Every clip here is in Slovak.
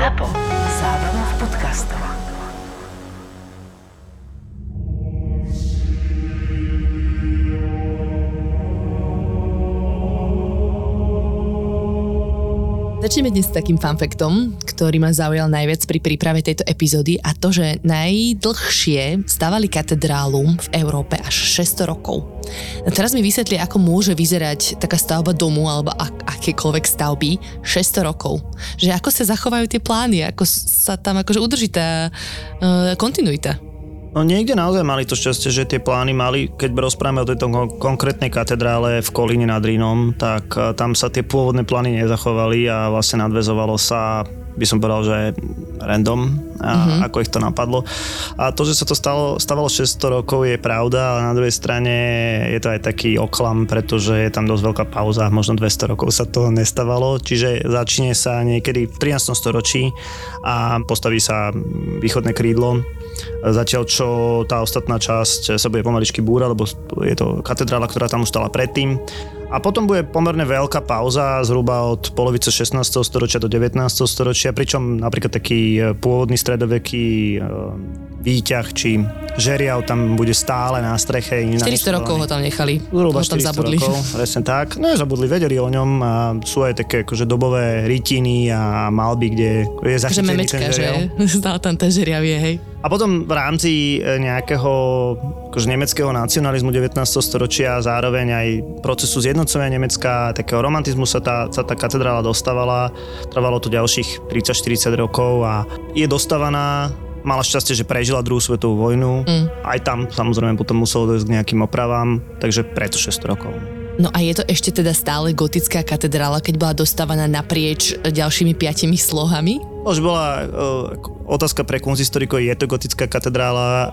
ZAPO. Zábrná v podcastov. Začneme dnes s takým fanfektom, ktorý ma zaujal najviac pri príprave tejto epizódy a to, že najdlhšie stavali katedrálu v Európe až 600 rokov. A teraz mi vysvetli, ako môže vyzerať taká stavba domu alebo ak- akékoľvek stavby 600 rokov. Že ako sa zachovajú tie plány, ako sa tam akože udrží tá uh, kontinuita. No niekde naozaj mali to šťastie, že tie plány mali, keď rozprávame o tejto kon- konkrétnej katedrále v Kolíne nad Rínom, tak eh, tam sa tie pôvodné plány nezachovali a vlastne nadvezovalo sa by som povedal, že random, a mm-hmm. ako ich to napadlo. A to, že sa to stalo, stávalo 600 rokov je pravda, ale na druhej strane je to aj taký oklam, pretože je tam dosť veľká pauza, možno 200 rokov sa to nestávalo, čiže začne sa niekedy v 13. storočí a postaví sa východné krídlo Zatiaľ, čo tá ostatná časť sa bude pomaličky búra, lebo je to katedrála, ktorá tam už stala predtým. A potom bude pomerne veľká pauza, zhruba od polovice 16. storočia do 19. storočia, pričom napríklad taký e, pôvodný stredoveký e, výťah či žeriav tam bude stále na streche. 400 rokov ho tam nechali. Zhruba ho tam 400 zabudli. rokov, presne tak. No zabudli, vedeli o ňom a sú aj také akože dobové rytiny a malby, kde je Že zachytený memečka, ten že žeriav. stále tam ten žeriav je, hej. A potom v rámci e, nejakého akože nemeckého nacionalizmu 19. storočia a zároveň aj procesu zjednocovania Nemecka, takého romantizmu sa tá, sa tá katedrála dostávala. Trvalo to ďalších 30-40 rokov a je dostávaná Mala šťastie, že prežila druhú svetovú vojnu. Mm. Aj tam samozrejme potom muselo dojsť k nejakým opravám, takže preto 600 rokov. No a je to ešte teda stále gotická katedrála, keď bola dostávaná naprieč ďalšími piatimi slohami? Už bola uh, otázka pre kunzistorikov, je to gotická katedrála, uh,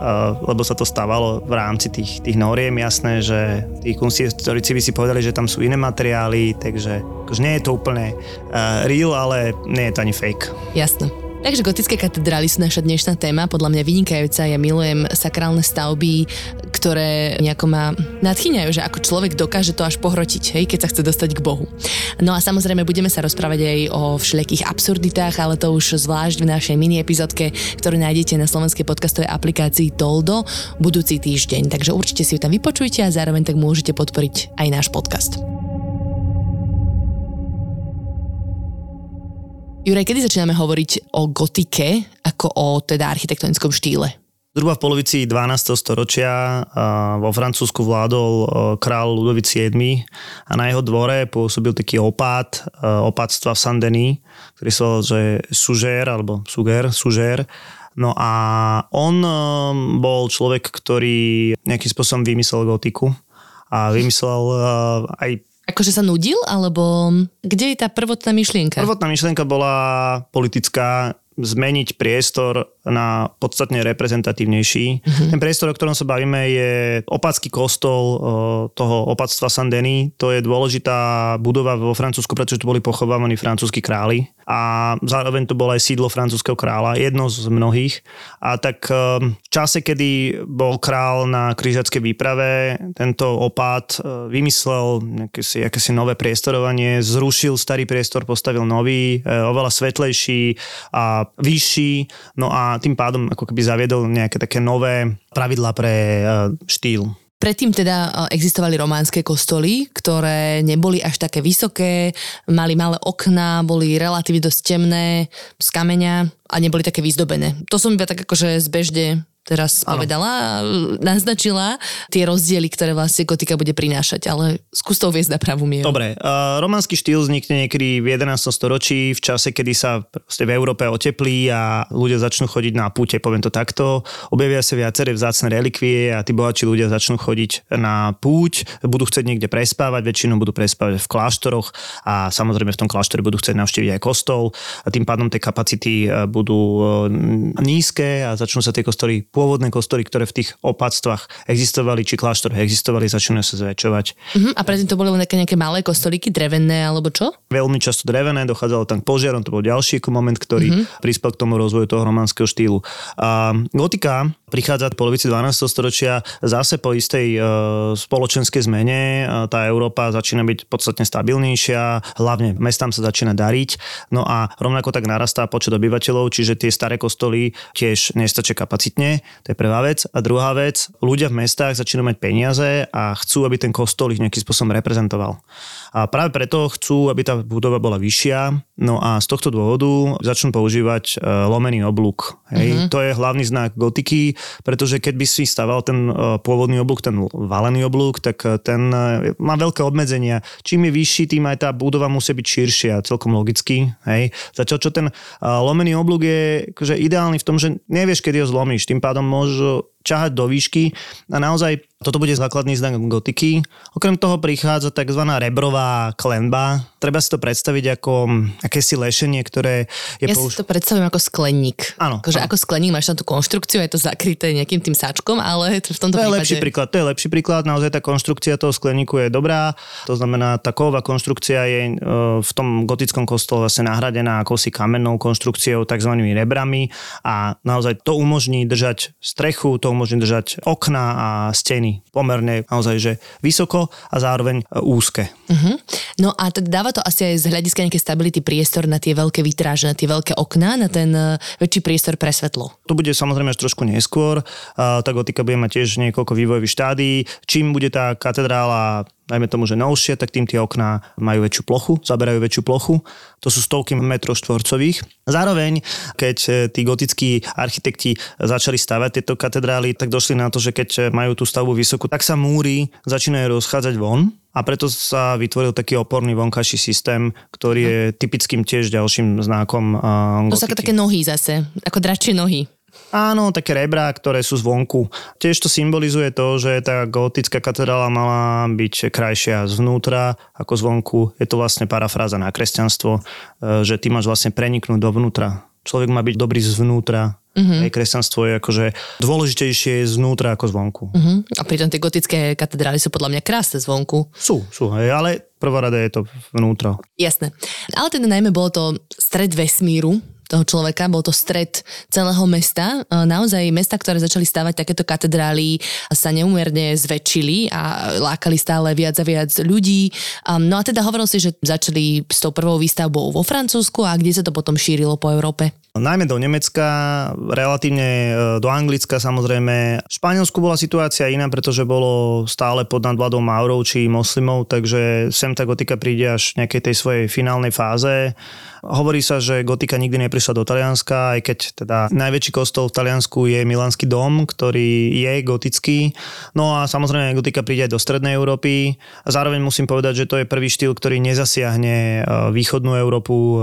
lebo sa to stávalo v rámci tých, tých noriem, jasné, že tí kunzistorici by si povedali, že tam sú iné materiály, takže akože nie je to úplne uh, real, ale nie je to ani fake. Jasné. Takže gotické katedrály sú naša dnešná téma, podľa mňa vynikajúca. Ja milujem sakrálne stavby, ktoré nejako ma nadchýňajú, že ako človek dokáže to až pohrotiť, hej, keď sa chce dostať k Bohu. No a samozrejme budeme sa rozprávať aj o všelijakých absurditách, ale to už zvlášť v našej mini epizódke, ktorú nájdete na slovenskej podcastovej aplikácii Toldo budúci týždeň. Takže určite si ju tam vypočujte a zároveň tak môžete podporiť aj náš podcast. Juraj, kedy začíname hovoriť o gotike ako o teda architektonickom štýle? Zhruba v polovici 12. storočia vo Francúzsku vládol e, král Ludovic VII a na jeho dvore pôsobil taký opát, e, opátstva v Saint-Denis, ktorý sa že Suger, alebo Suger, Suger. No a on e, bol človek, ktorý nejakým spôsobom vymyslel gotiku a vymyslel aj Akože sa nudil, alebo kde je tá prvotná myšlienka? Prvotná myšlienka bola politická, zmeniť priestor na podstatne reprezentatívnejší. Mm-hmm. Ten priestor, o ktorom sa bavíme, je opácky kostol e, toho opatstva Saint-Denis. To je dôležitá budova vo Francúzsku, pretože tu boli pochovávaní francúzski králi a zároveň to bolo aj sídlo francúzského kráľa, jedno z mnohých. A tak e, v čase, kedy bol král na križackej výprave, tento opát e, vymyslel akési, akési nové priestorovanie, zrušil starý priestor, postavil nový, oveľa svetlejší a vyšší, no a tým pádom ako keby zaviedol nejaké také nové pravidlá pre štýl. Predtým teda existovali románske kostoly, ktoré neboli až také vysoké, mali malé okná, boli relatívne dosť temné, z kameňa a neboli také vyzdobené. To som iba tak akože zbežne teraz ano. povedala, naznačila tie rozdiely, ktoré vlastne gotika bude prinášať, ale skús to uviezť na pravú mieru. Dobre, uh, románsky štýl vznikne niekedy v 11. storočí, v čase, kedy sa v Európe oteplí a ľudia začnú chodiť na púte, poviem to takto. Objavia sa viaceré vzácne relikvie a tí bohatší ľudia začnú chodiť na púť, budú chcieť niekde prespávať, väčšinou budú prespávať v kláštoroch a samozrejme v tom kláštore budú chcieť navštíviť aj kostol a tým pádom tie kapacity budú nízke a začnú sa tie kostoly pôvodné kostoly, ktoré v tých opatstvách existovali, či kláštor existovali, začínajú sa zväčšovať. Uh-huh. A predtým to boli len také nejaké malé kostolíky, drevené alebo čo? Veľmi často drevené, dochádzalo tam k požiarom, to bol ďalší moment, ktorý uh-huh. prispel k tomu rozvoju toho románskeho štýlu. A gotika prichádza v polovici 12. storočia zase po istej e, spoločenskej zmene. E, tá Európa začína byť podstatne stabilnejšia, hlavne mestám sa začína dariť. No a rovnako tak narastá počet obyvateľov, čiže tie staré kostoly tiež nestačia kapacitne. To je prvá vec. A druhá vec, ľudia v mestách začínajú mať peniaze a chcú, aby ten kostol ich nejakým spôsobom reprezentoval. A práve preto chcú, aby tá budova bola vyššia, no a z tohto dôvodu začnú používať e, lomený oblúk. Hej. Mm-hmm. To je hlavný znak gotiky, pretože keď by si staval ten e, pôvodný oblúk, ten valený oblúk, tak e, ten má veľké obmedzenia. Čím je vyšší, tým aj tá budova musí byť širšia, celkom logicky. Hej. Zatiaľ, čo ten lomený oblúk je akože ideálny v tom, že nevieš, kedy ho zlomíš. Tým pádom môžu čahať do výšky a naozaj toto bude základný znak gotiky. Okrem toho prichádza tzv. rebrová klenba. Treba si to predstaviť ako akési lešenie, ktoré je Ja použ... si to predstavím ako skleník. Áno. Akože ako skleník máš tam tú konštrukciu, je to zakryté nejakým tým sáčkom, ale v tomto To je prípade... lepší príklad, to je lepší príklad, naozaj tá konštrukcia toho skleníku je dobrá, to znamená tá kovová konštrukcia je e, v tom gotickom kostole vlastne nahradená akousi kamennou konštrukciou, tzv. rebrami a naozaj to umožní držať strechu, to umožní držať okna a steny pomerne naozaj, že vysoko a zároveň e, úzke. Uh-huh. No a teda dáva to asi aj z hľadiska nejakej stability priestor na tie veľké vitráže, na tie veľké okná, na ten uh, väčší priestor pre svetlo. To bude samozrejme až trošku neskôr. A tá gotika bude mať tiež niekoľko vývojových štádí. Čím bude tá katedrála dajme tomu, že novšie, tak tým tie okná majú väčšiu plochu, zaberajú väčšiu plochu. To sú stovky metrov štvorcových. Zároveň, keď e, tí gotickí architekti začali stavať tieto katedrály, tak došli na to, že keď majú tú stavbu vysokú, tak sa múry začínajú rozchádzať von a preto sa vytvoril taký oporný vonkajší systém, ktorý je typickým tiež ďalším znakom uh, To sú také nohy zase, ako dračie nohy. Áno, také rebrá, ktoré sú zvonku. Tiež to symbolizuje to, že tá gotická katedrála mala byť krajšia zvnútra ako zvonku. Je to vlastne parafráza na kresťanstvo, e, že ty máš vlastne preniknúť dovnútra. Človek má byť dobrý zvnútra. Mm-hmm. Aj kresťanstvo je akože dôležitejšie znútra ako zvonku. Uh-huh. A pritom tie gotické katedrály sú podľa mňa krásne zvonku. Sú, sú, hej, ale prvorada je to vnútro. Jasné. Ale teda najmä bolo to stred vesmíru, toho človeka, bol to stred celého mesta. Naozaj mesta, ktoré začali stavať takéto katedrály, sa neumerne zväčšili a lákali stále viac a viac ľudí. No a teda hovoril si, že začali s tou prvou výstavbou vo Francúzsku a kde sa to potom šírilo po Európe? Najmä do Nemecka, relatívne e, do Anglicka samozrejme. V Španielsku bola situácia iná, pretože bolo stále pod nadvládou Maurov či moslimov, takže sem tá gotika príde až v nejakej tej svojej finálnej fáze. Hovorí sa, že gotika nikdy neprišla do Talianska, aj keď teda najväčší kostol v Taliansku je Milánsky dom, ktorý je gotický. No a samozrejme gotika príde aj do Strednej Európy. A zároveň musím povedať, že to je prvý štýl, ktorý nezasiahne e, východnú Európu, e,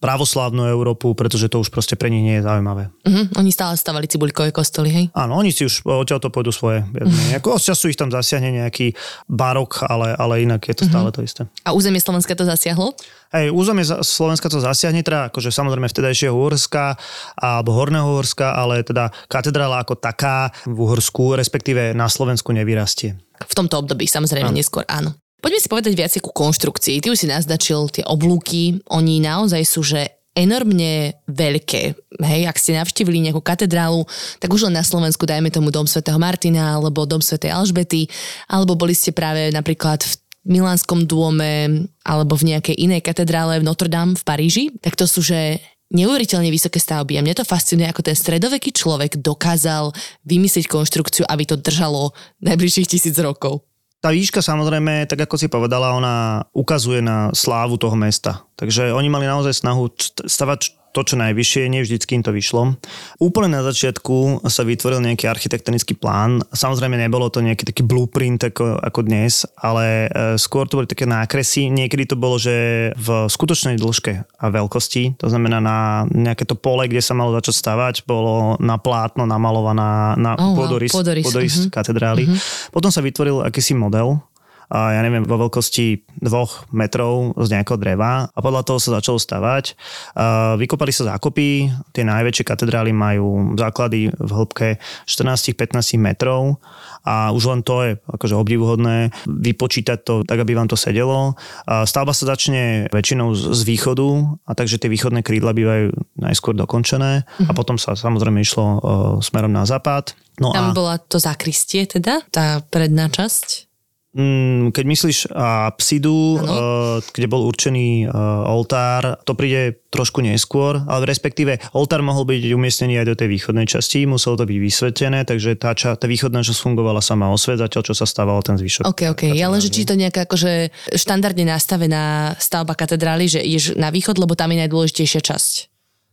pravoslávnu Európu, pretože to už proste pre nich nie je zaujímavé. Uh-huh. Oni stále stavali cibuľkové kostoly, hej? Áno, oni si už odtiaľ to pôjdu svoje. Uh-huh. Ako z času ich tam zasiahne nejaký barok, ale, ale inak je to uh-huh. stále to isté. A územie Slovenska to zasiahlo? Hej, územie Slovenska to zasiahne, teda akože samozrejme vtedajšieho Uhorska alebo Horného Uhorska, ale teda katedrála ako taká v Uhorsku, respektíve na Slovensku nevyrastie. V tomto období samozrejme áno. neskôr, áno. Poďme si povedať viac ku konštrukcii. Ty už si naznačil tie oblúky, oni naozaj sú, že enormne veľké. Hej, ak ste navštívili nejakú katedrálu, tak už len na Slovensku dajme tomu Dom svätého Martina alebo Dom svätej Alžbety, alebo boli ste práve napríklad v Milánskom dôme alebo v nejakej inej katedrále v Notre Dame v Paríži, tak to sú, že neuveriteľne vysoké stavby a mne to fascinuje, ako ten stredoveký človek dokázal vymyslieť konštrukciu, aby to držalo najbližších tisíc rokov. Tá výška samozrejme, tak ako si povedala, ona ukazuje na slávu toho mesta. Takže oni mali naozaj snahu stavať to, čo najvyššie, nie vždycky im to vyšlo. Úplne na začiatku sa vytvoril nejaký architektonický plán. Samozrejme nebolo to nejaký taký blueprint ako, ako dnes, ale e, skôr to boli také nákresy. Niekedy to bolo, že v skutočnej dĺžke a veľkosti, to znamená na nejaké to pole, kde sa malo začať stavať, bolo na plátno namalovaná na oh, pôdorys, wow, pôdorys, pôdorys uh-huh. katedrály. Uh-huh. Potom sa vytvoril akýsi model, ja neviem, vo veľkosti dvoch metrov z nejakého dreva a podľa toho sa začalo stavať. Vykopali sa zákopy, tie najväčšie katedrály majú základy v hĺbke 14-15 metrov a už len to je akože obdivuhodné vypočítať to tak, aby vám to sedelo. Stavba sa začne väčšinou z východu a takže tie východné krídla bývajú najskôr dokončené a potom sa samozrejme išlo uh, smerom na západ. No Tam a... bola to zakristie teda, tá predná časť. Mm, keď myslíš apsidu, uh, kde bol určený uh, oltár, to príde trošku neskôr, ale respektíve oltár mohol byť umiestnený aj do tej východnej časti, muselo to byť vysvetené, takže tá, ča, tá východná časť fungovala sama o svet, zatiaľ čo sa stával ten zvyšok. OK, OK. Ja len, že či to nejaká akože štandardne nastavená stavba katedrály, že ideš na východ, lebo tam je najdôležitejšia časť.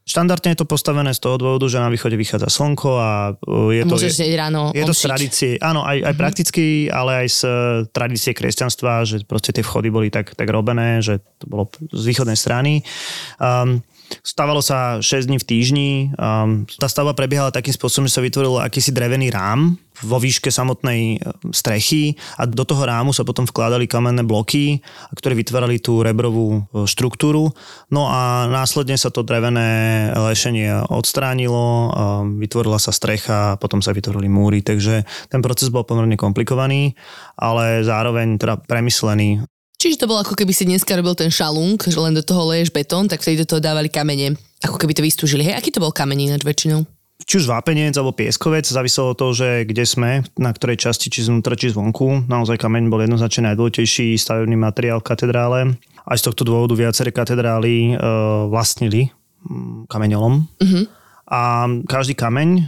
Štandardne je to postavené z toho dôvodu, že na východe vychádza slnko a uh, je A to... je, ráno je to z tradície, áno, aj, aj prakticky, ale aj z uh, tradície kresťanstva, že proste tie vchody boli tak, tak robené, že to bolo z východnej strany. Um, Stávalo sa 6 dní v týždni. Um, tá stavba prebiehala takým spôsobom, že sa vytvoril akýsi drevený rám vo výške samotnej e, strechy a do toho rámu sa potom vkladali kamenné bloky, ktoré vytvárali tú rebrovú e, štruktúru. No a následne sa to drevené lešenie odstránilo, um, vytvorila sa strecha, potom sa vytvorili múry, takže ten proces bol pomerne komplikovaný, ale zároveň teda premyslený. Čiže to bolo ako keby si dneska robil ten šalung, že len do toho leješ betón, tak vtedy do toho dávali kamene. Ako keby to vystúžili. Hej, aký to bol kameň ináč väčšinou? či už vápenec alebo pieskovec, záviselo od toho, že kde sme, na ktorej časti, či znútra, či zvonku. Naozaj kameň bol jednoznačne najdôležitejší stavebný materiál v katedrále. Aj z tohto dôvodu viaceré katedrály e, vlastnili mm, kameňolom. Mhm. A každý kameň e,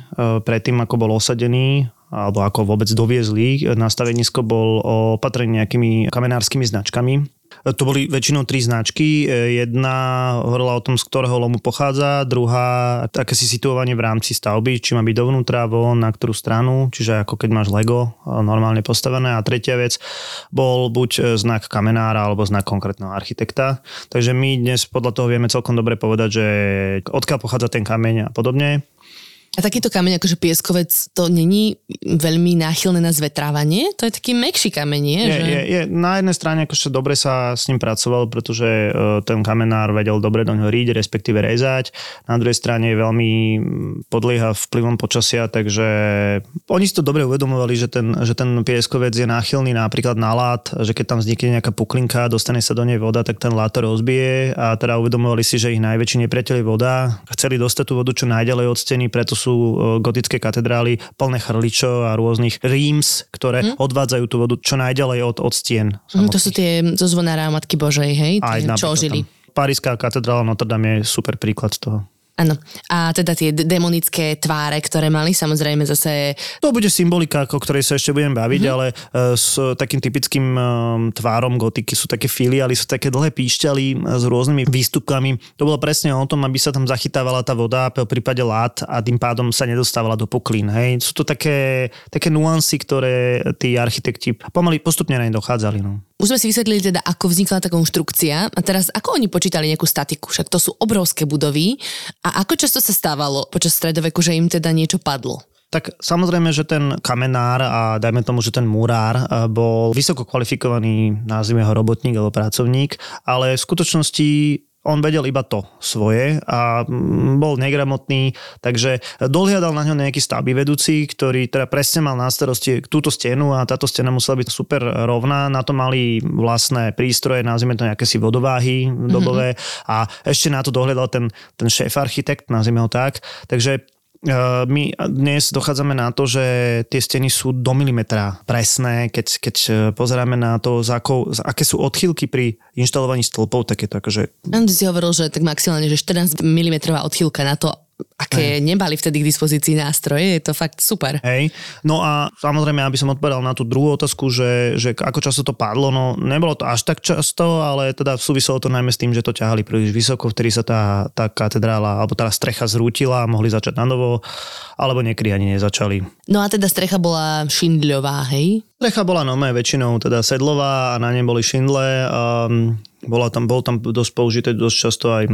predtým, ako bol osadený, alebo ako vôbec doviezli na stavenisko, bol opatrený nejakými kamenárskymi značkami. To boli väčšinou tri značky. Jedna hovorila o tom, z ktorého lomu pochádza, druhá také si situovanie v rámci stavby, či má byť dovnútra, von, na ktorú stranu, čiže ako keď máš Lego normálne postavené. A tretia vec bol buď znak kamenára alebo znak konkrétneho architekta. Takže my dnes podľa toho vieme celkom dobre povedať, že odkiaľ pochádza ten kameň a podobne. A takýto kameň, akože pieskovec, to není veľmi náchylné na zvetrávanie? To je taký mekší kameň, nie? Je, že... je, je, na jednej strane akože dobre sa s ním pracoval, pretože uh, ten kamenár vedel dobre do ňoho riť, respektíve rezať. Na druhej strane je veľmi podlieha vplyvom počasia, takže oni si to dobre uvedomovali, že ten, že ten pieskovec je náchylný napríklad na lát, že keď tam vznikne nejaká puklinka, dostane sa do nej voda, tak ten lát to rozbije a teda uvedomovali si, že ich najväčší nepriateľ je voda. Chceli dostať tú vodu čo najďalej od steny, preto sú gotické katedrály plné chrličov a rôznych ríms, ktoré mm. odvádzajú tú vodu čo najďalej od, od stien. Mm, to sú tie zo zvonára Matky Božej, hej? Aj čo žili. Paríska katedrála Notre Dame je super príklad toho. Áno. A teda tie demonické tváre, ktoré mali, samozrejme zase... To bude symbolika, o ktorej sa ešte budem baviť, Mhm. mm-hmm. ale uh, s takým typickým um, tvárom gotiky sú také filiály, sú také dlhé píšťaly s rôznymi výstupkami. To bolo presne o tom, aby sa tam zachytávala tá voda v prípade lát a tým pádom sa nedostávala do poklín. Hej. Sú to také, také nuancy, ktoré tí architekti pomaly postupne na ne dochádzali. No. Už sme si vysvetlili teda, ako vznikla tá konštrukcia. A teraz ako oni počítali nejakú statiku, však to sú obrovské budovy. A ako často sa stávalo počas stredoveku, že im teda niečo padlo? Tak samozrejme, že ten kamenár a dajme tomu, že ten murár eh, bol vysoko kvalifikovaný, nazvime ho robotník alebo pracovník, ale v skutočnosti on vedel iba to svoje a mm, bol negramotný, takže dohliadal na ňo nejaký stavby vedúci, ktorý teda presne mal na starosti túto stenu a táto stena musela byť super rovná. Na to mali vlastné prístroje, nazvime to nejaké si vodováhy dobové mm-hmm. a ešte na to dohliadal ten, ten šéf architekt, nazvime ho tak. Takže my dnes dochádzame na to, že tie steny sú do milimetra presné, keď, keď uh, pozeráme na to, za akou, za aké sú odchýlky pri inštalovaní stĺpov, tak je to akože... Áno, si hovoril, že tak maximálne, že 14 mm odchýlka na to, aké nemali vtedy k dispozícii nástroje, je to fakt super. Hej. No a samozrejme, aby som odpovedal na tú druhú otázku, že, že ako často to padlo, no nebolo to až tak často, ale teda súviselo to najmä s tým, že to ťahali príliš vysoko, vtedy sa tá, tá katedrála alebo tá strecha zrútila a mohli začať na novo, alebo niekedy ani nezačali. No a teda strecha bola šindľová, hej? Strecha bola nomé väčšinou teda sedlová a na nej boli šindle. Um, bola tam, bol tam dosť použité dosť často aj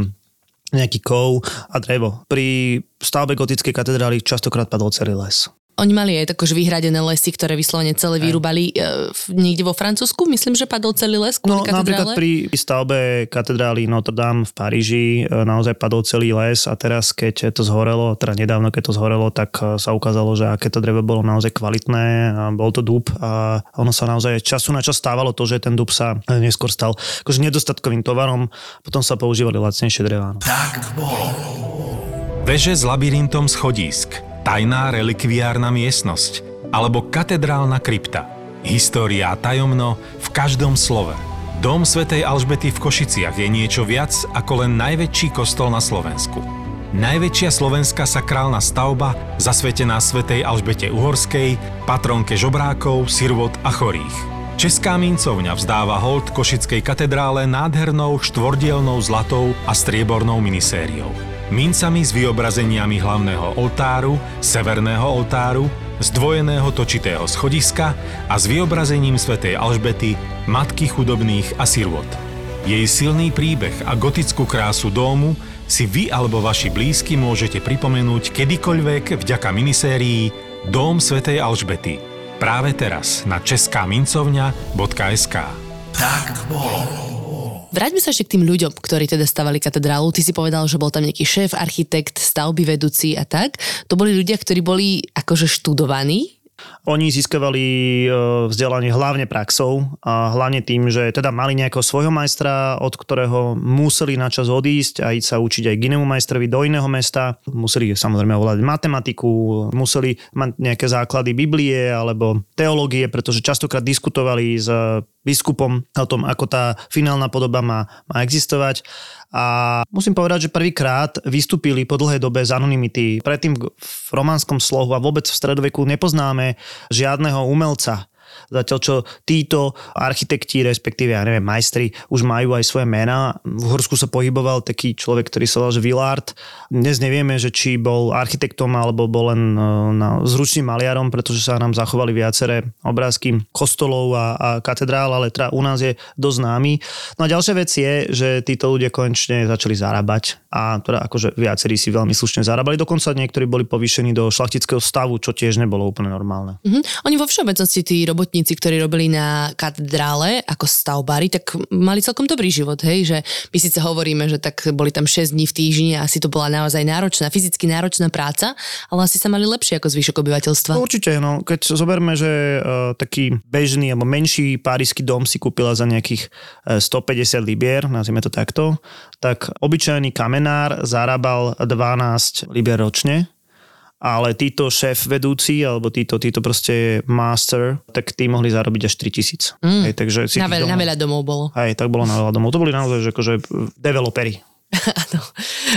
nejaký kov a drevo. Pri stavbe gotickej katedrály častokrát padol celý les. Oni mali aj akože vyhradené lesy, ktoré vyslovene celé vyrúbali e, v- niekde vo Francúzsku. Myslím, že padol celý les kvôli No napríklad katedrále. pri stavbe katedrály Notre Dame v Paríži e, naozaj padol celý les a teraz keď to zhorelo, teda nedávno keď to zhorelo, tak e, sa ukázalo, že aké to drevo bolo naozaj kvalitné a bol to dub a ono sa naozaj času na čas stávalo to, že ten dub sa e, neskôr stal akože nedostatkovým tovarom, potom sa používali lacnejšie drevá. no. Veže s labyrintom schodísk, tajná relikviárna miestnosť alebo katedrálna krypta. História tajomno v každom slove. Dom svätej Alžbety v Košiciach je niečo viac ako len najväčší kostol na Slovensku. Najväčšia slovenská sakrálna stavba, zasvetená svätej Alžbete Uhorskej, patronke žobrákov, sirvot a chorých. Česká mincovňa vzdáva hold Košickej katedrále nádhernou štvordielnou zlatou a striebornou minisériou. Mincami s vyobrazeniami hlavného oltáru, severného oltáru, zdvojeného točitého schodiska a s vyobrazením svätej Alžbety, matky chudobných a sirvot. Jej silný príbeh a gotickú krásu domu si vy alebo vaši blízky môžete pripomenúť kedykoľvek vďaka minisérii Dóm svätej Alžbety. Práve teraz na českámincovňa.sk Vráťme sa ešte k tým ľuďom, ktorí teda stavali katedrálu. Ty si povedal, že bol tam nejaký šéf, architekt, stavby vedúci a tak. To boli ľudia, ktorí boli akože študovaní, Oni získavali e, vzdelanie hlavne praxou a hlavne tým, že teda mali nejakého svojho majstra, od ktorého museli na čas odísť a ísť sa učiť aj k inému majstrovi do iného mesta. Museli samozrejme ovládať matematiku, museli mať nejaké základy Biblie alebo teológie, pretože častokrát diskutovali s biskupom o tom, ako tá finálna podoba má, má existovať. A musím povedať, že prvýkrát vystúpili po dlhej dobe z anonymity. Predtým v románskom slohu a vôbec v stredoveku nepoznáme žiadneho umelca. Zatiaľ, čo títo architekti, respektíve, ja neviem, majstri, už majú aj svoje mená. V Horsku sa pohyboval taký človek, ktorý sa volal Villard. Dnes nevieme, že či bol architektom alebo bol len e, na, zručným maliarom, pretože sa nám zachovali viaceré obrázky kostolov a, a katedrál, ale teda u nás je dosť známy. No a ďalšia vec je, že títo ľudia konečne začali zarábať a teda akože viacerí si veľmi slušne zarábali. Dokonca niektorí boli povýšení do šlachtického stavu, čo tiež nebolo úplne normálne. Mhm. Oni vo všeobecnosti, tí robotníci, ktorí robili na katedrále ako stavbári, tak mali celkom dobrý život, hej, že my síce hovoríme, že tak boli tam 6 dní v týždni a asi to bola naozaj náročná, fyzicky náročná práca, ale asi sa mali lepšie ako zvyšok obyvateľstva. No, určite, no. Keď zoberme, že uh, taký bežný alebo menší párisky dom si kúpila za nejakých uh, 150 libier, nazvime to takto, tak obyčajný kamenár zarábal 12 libier ročne, ale títo šéf vedúci, alebo títo, títo proste master, tak tí mohli zarobiť až 3000. Mm. Hej, takže si Na, tých veľa, na domov- veľa domov bolo. Hej, tak bolo na veľa domov. To boli naozaj že akože developeri. Áno.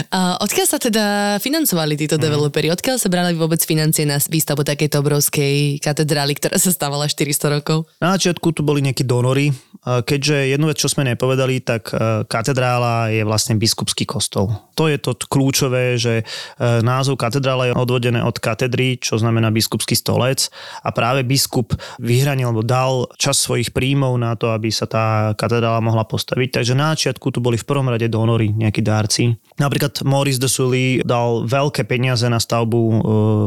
A odkiaľ sa teda financovali títo Mhm. developeri? Odkiaľ sa brali vôbec financie na výstavbu takejto obrovskej katedrály, ktorá sa stávala 400 rokov? Na začiatku tu boli nejakí donory, keďže jednu vec, čo sme nepovedali, tak e, katedrála je vlastne biskupský kostol. To je to kľúčové, že e, názov katedrála je odvodené od katedry, čo znamená biskupský stolec a práve biskup vyhranil alebo dal čas svojich príjmov na to, aby sa tá katedrála mohla postaviť. Takže na začiatku tu boli v prvom rade donory, nejakí dárci. Napríklad Maurice de Sully dal veľké peniaze na stavbu e,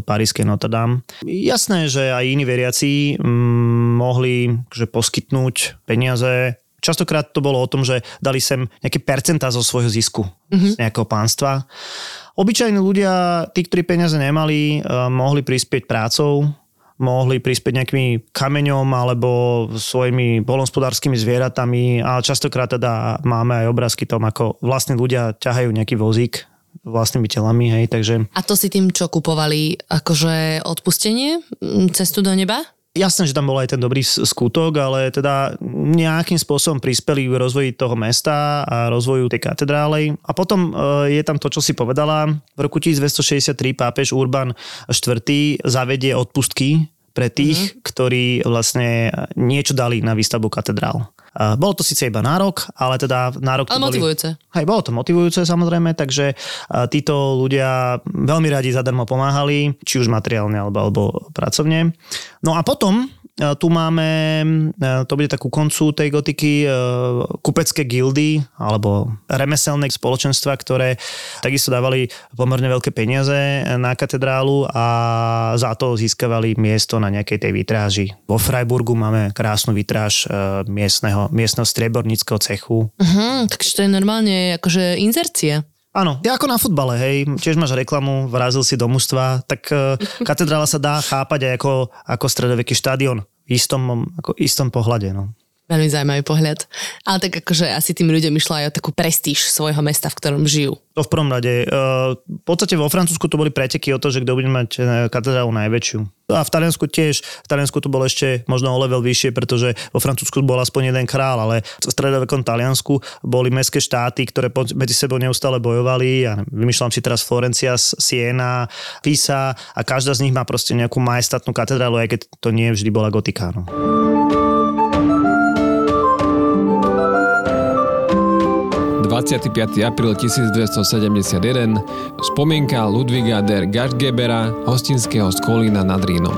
Parískej Notre Dame. Jasné, že aj iní veriaci mm, mohli že poskytnúť peniaze. Častokrát to bolo o tom, že dali sem nejaké percentá zo svojho zisku mm-hmm. z nejakého pánstva. Obyčajní ľudia, tí, ktorí peniaze nemali, e, mohli prispieť prácou, mohli prispieť nejakými kameňom alebo svojimi polnospodárskymi zvieratami a častokrát teda máme aj obrázky tom, ako vlastne ľudia ťahajú nejaký vozík vlastnými telami, hej, takže A to si tým, čo kupovali, akože odpustenie? Mm, Cestu do neba? Jasné, že tam bol aj ten dobrý skutok, ale teda nejakým spôsobom prispeli k rozvoji toho mesta a rozvoju tej katedrály. A potom e, je tam to, čo si povedala. V roku 1263 pápež Urban IV zavedie odpustky pre tých, mm-hmm. ktorí vlastne niečo dali na výstavbu katedrál. Bolo to síce iba nárok, ale teda nárok... Ale boli- motivujúce. Hej, bolo to motivujúce samozrejme, takže títo ľudia veľmi radi zadarmo pomáhali, či už materiálne alebo, alebo pracovne. No a potom e, tu máme, e, to bude takú koncu tej gotiky, e, kupecké gildy alebo remeselné spoločenstva, ktoré takisto dávali pomerne veľké peniaze na katedrálu a za to získavali miesto na nejakej tej vitráži. Vo Freiburgu máme krásnu vitráž miestneho, miestneho strieborníckého cechu. Uh-huh, takže to je normálne akože inzercia. Áno, je ako na futbale, hej, tiež máš reklamu, vrazil si do mužstva, tak uh, katedrála sa dá chápať aj ako, ako stredoveký štadión v istom, ako istom pohľade. No. Veľmi zaujímavý pohľad. Ale tak akože asi tým ľuďom išlo aj o takú prestíž svojho mesta, v ktorom žijú. To v prvom rade. V podstate vo Francúzsku to boli preteky o to, že kto bude mať e, katedrálu najväčšiu. A v Taliansku tiež. V Taliansku to bolo ešte možno o level vyššie, pretože vo Francúzsku bol aspoň jeden král, ale v stredovekom Taliansku boli mestské štáty, ktoré medzi sebou neustále bojovali. Ja vymýšľam si teraz Florencia, Siena, Pisa a každá z nich má proste nejakú majestátnu katedrálu, aj keď to nie vždy bola gotika. No. 25. apríl 1271, spomienka Ludviga der Gastgebera, hostinského z Kolína nad Rínom.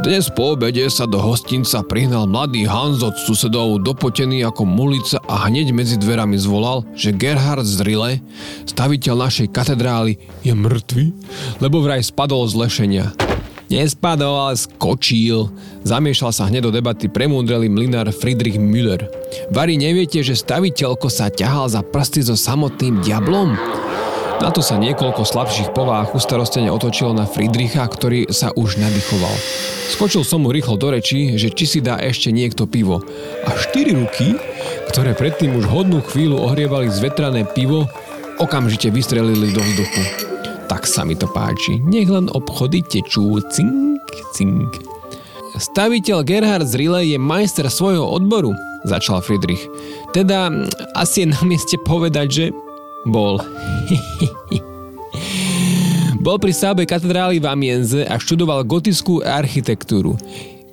Dnes po obede sa do hostinca prihnal mladý Hans od susedov, dopotený ako mulica a hneď medzi dverami zvolal, že Gerhard z Rille, staviteľ našej katedrály, je mŕtvy, lebo vraj spadol z lešenia. Nespadol, ale skočil. Zamiešal sa hneď do debaty premúdrelý mlinár Friedrich Müller. Vary neviete, že staviteľko sa ťahal za prsty so samotným diablom? Na to sa niekoľko slabších povách ustarostene otočilo na Friedricha, ktorý sa už nadýchoval. Skočil som mu rýchlo do reči, že či si dá ešte niekto pivo. A štyri ruky, ktoré predtým už hodnú chvíľu ohrievali zvetrané pivo, okamžite vystrelili do vzduchu tak sa mi to páči. Nech len obchody tečú cink, cink. Staviteľ Gerhard z Rille je majster svojho odboru, začal Friedrich. Teda asi je na mieste povedať, že bol. bol pri stavbe katedrály v Amienze a študoval gotickú architektúru.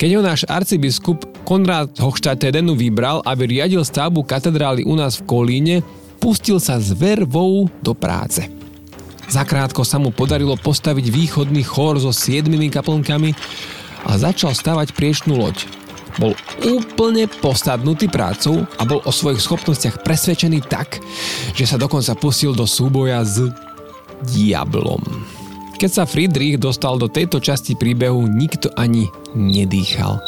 Keď ho náš arcibiskup Konrad Hochstadtedenu vybral, aby riadil stavbu katedrály u nás v Kolíne, pustil sa s vervou do práce. Zakrátko sa mu podarilo postaviť východný chór so siedmimi kaplnkami a začal stavať priešnú loď. Bol úplne posadnutý prácou a bol o svojich schopnostiach presvedčený tak, že sa dokonca pustil do súboja s diablom. Keď sa Friedrich dostal do tejto časti príbehu, nikto ani nedýchal.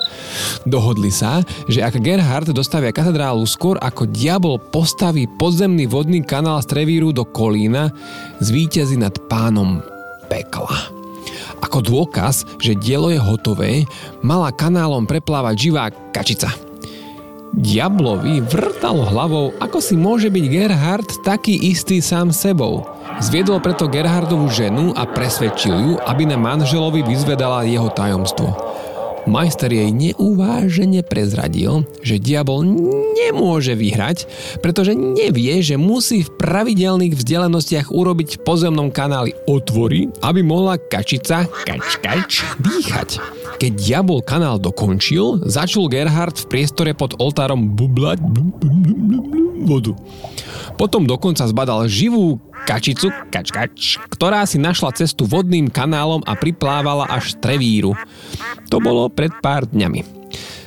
Dohodli sa, že ak Gerhard dostavia katedrálu skôr ako diabol postaví podzemný vodný kanál z Trevíru do Kolína, zvíťazí nad pánom pekla. Ako dôkaz, že dielo je hotové, mala kanálom preplávať živá kačica. Diablovi vrtal hlavou, ako si môže byť Gerhard taký istý sám sebou. Zviedol preto Gerhardovú ženu a presvedčil ju, aby na manželovi vyzvedala jeho tajomstvo. Majster jej neuvážene prezradil, že diabol nemôže vyhrať, pretože nevie, že musí v pravidelných vzdialenostiach urobiť v pozemnom kanáli otvory, aby mohla kačica kač kač dýchať. Keď diabol kanál dokončil, začul Gerhard v priestore pod oltárom bublať vodu. Potom dokonca zbadal živú kačicu, kač, kač, ktorá si našla cestu vodným kanálom a priplávala až Trevíru. To bolo pred pár dňami.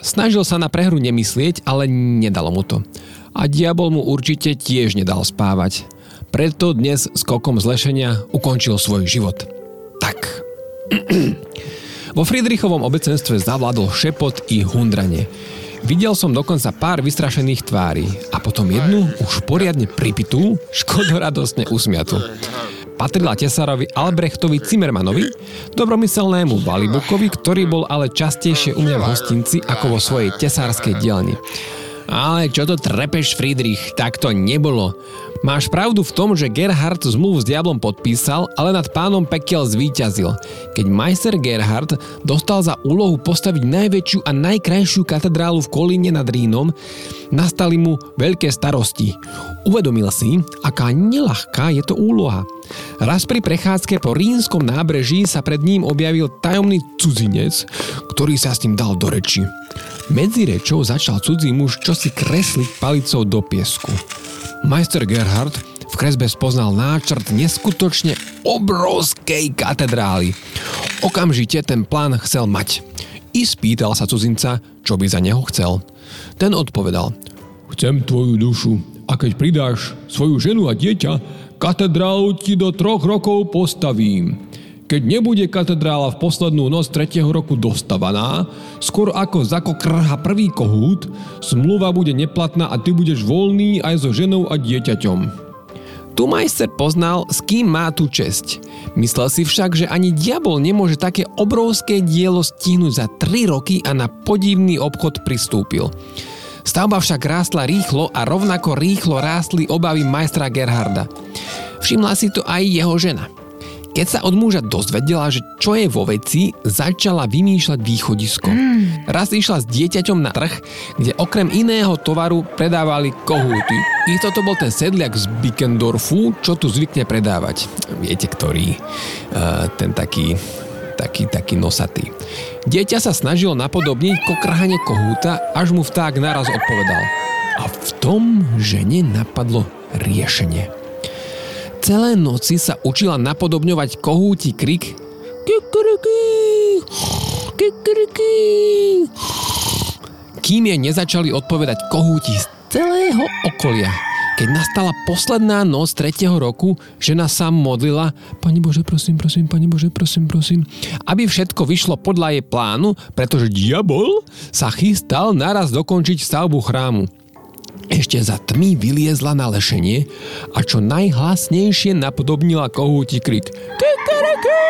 Snažil sa na prehru nemyslieť, ale nedalo mu to. A diabol mu určite tiež nedal spávať. Preto dnes skokom zlešenia ukončil svoj život. Tak. Vo Friedrichovom obecenstve zavládol šepot i hundranie. Videl som dokonca pár vystrašených tvári a potom jednu už poriadne pripitú, škodoradostne usmiatu. Patrila tesárovi Albrechtovi Zimmermanovi, dobromyselnému Balibukovi, ktorý bol ale častejšie u mňa v hostinci ako vo svojej tesárskej dielni. Ale čo to trepeš, Friedrich, tak to nebolo. Máš pravdu v tom, že Gerhard zmluvu s diablom podpísal, ale nad pánom pekiel zvíťazil. Keď majster Gerhard dostal za úlohu postaviť najväčšiu a najkrajšiu katedrálu v Kolíne nad Rínom, nastali mu veľké starosti. Uvedomil si, aká nelahká je to úloha. Raz pri prechádzke po rínskom nábreží sa pred ním objavil tajomný cudzinec, ktorý sa s ním dal do reči. Medzi rečou začal cudzí muž čosi kresliť palicou do piesku. Majster Gerhard v kresbe spoznal náčrt neskutočne obrovskej katedrály. Okamžite ten plán chcel mať. i spýtal sa cudzinca, čo by za neho chcel. Ten odpovedal, chcem tvoju dušu a keď pridáš svoju ženu a dieťa, katedrálu ti do troch rokov postavím. Keď nebude katedrála v poslednú noc tretieho roku dostavaná, skôr ako zakokrha prvý kohút, zmluva bude neplatná a ty budeš voľný aj so ženou a dieťaťom. Tu majster poznal, s kým má tú česť. Myslel si však, že ani diabol nemôže také obrovské dielo stihnúť za 3 roky a na podivný obchod pristúpil. Stavba však rástla rýchlo a rovnako rýchlo rástli obavy majstra Gerharda. Všimla si to aj jeho žena – keď sa od muža dozvedela, že čo je vo veci, začala vymýšľať východisko. Mm. Raz išla s dieťaťom na trh, kde okrem iného tovaru predávali kohúty. I toto bol ten sedliak z Bikendorfu, čo tu zvykne predávať. Viete, ktorý? Uh, ten taký taký, taký nosatý. Dieťa sa snažilo napodobniť kokrhanie kohúta, až mu vták naraz odpovedal. A v tom žene napadlo riešenie. Celé noci sa učila napodobňovať kohúti krik Kikiriki, kikiriki. Kým jej nezačali odpovedať kohúti z celého okolia. Keď nastala posledná noc tretieho roku, žena sa modlila, Pani Bože, prosím, prosím, Pani Bože, prosím, prosím, aby všetko vyšlo podľa jej plánu, pretože diabol sa chystal naraz dokončiť stavbu chrámu. Ešte za tmy vyliezla na lešenie a čo najhlasnejšie napodobnila kohúti krik. Kikeriki!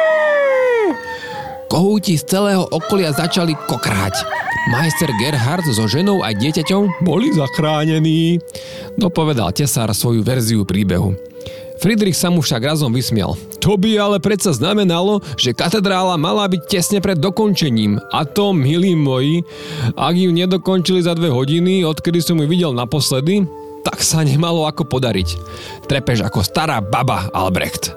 Kohúti z celého okolia začali kokrať. Majster Gerhard so ženou a dieťaťom boli zachránení. Dopovedal tesár svoju verziu príbehu. Friedrich sa mu však razom vysmial. To by ale predsa znamenalo, že katedrála mala byť tesne pred dokončením. A to, milí moji, ak ju nedokončili za dve hodiny, odkedy som ju videl naposledy, tak sa nemalo ako podariť. Trepeš ako stará baba, Albrecht.